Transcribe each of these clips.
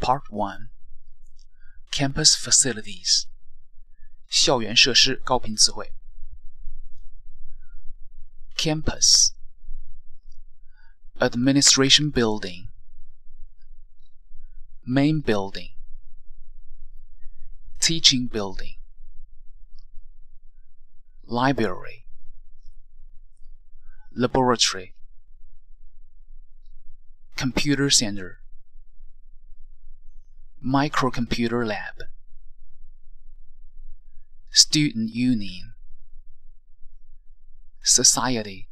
Part 1 Campus Facilities 校园设施高频词汇 Campus Administration Building Main Building Teaching Building Library Laboratory Computer Center Microcomputer Lab. Student Union. Society.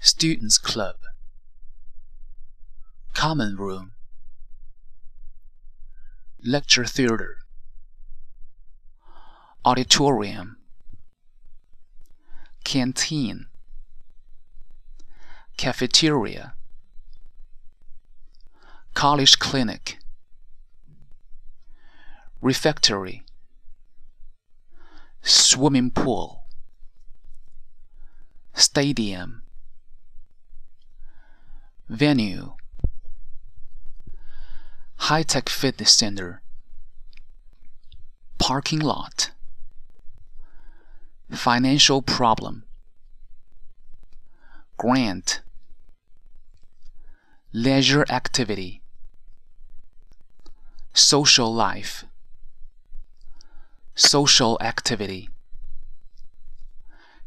Students Club. Common Room. Lecture Theater. Auditorium. Canteen. Cafeteria College Clinic. Refectory. Swimming Pool. Stadium. Venue. High Tech Fitness Center. Parking Lot. Financial Problem. Grant. Leisure Activity Social Life Social Activity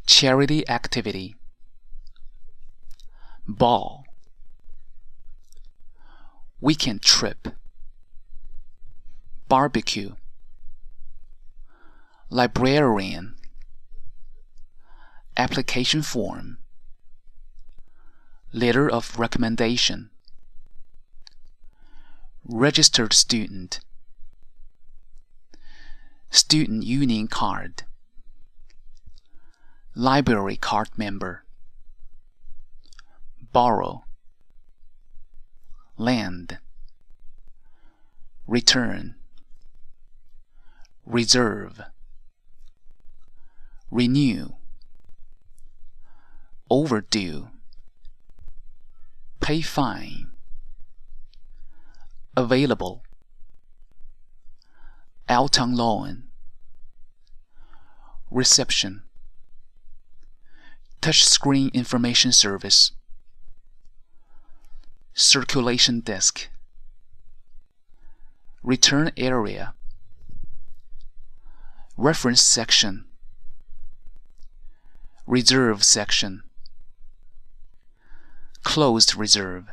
Charity Activity Ball Weekend Trip Barbecue Librarian Application Form Letter of Recommendation Registered Student. Student Union Card. Library Card Member. Borrow. Land. Return. Reserve. Renew. Overdue. Pay fine Available. Out on loan. Reception. Touchscreen Information Service. Circulation Desk. Return Area. Reference Section. Reserve Section. Closed Reserve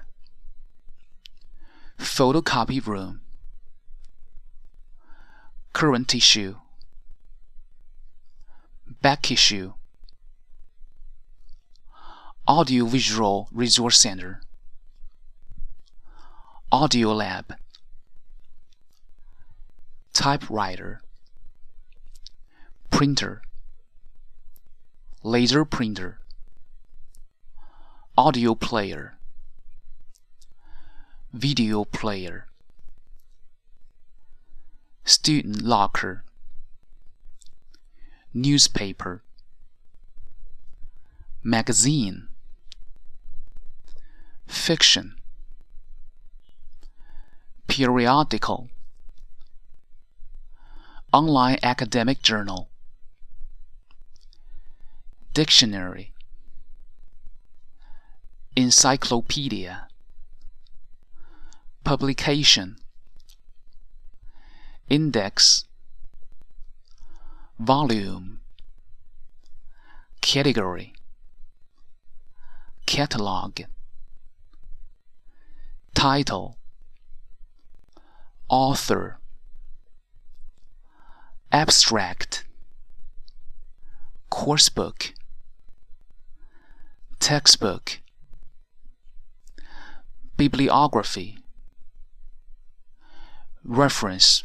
Photocopy Room. Current Issue. Back Issue. Audiovisual Resource Center. Audio Lab. Typewriter. Printer. Laser Printer. Audio Player Video Player. Student Locker. Newspaper. Magazine. Fiction. Periodical. Online Academic Journal. Dictionary. Encyclopedia Publication. Index. Volume. Category. Catalog. Title. Author. Abstract. Coursebook Textbook. Bibliography Reference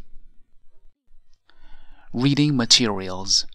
Reading materials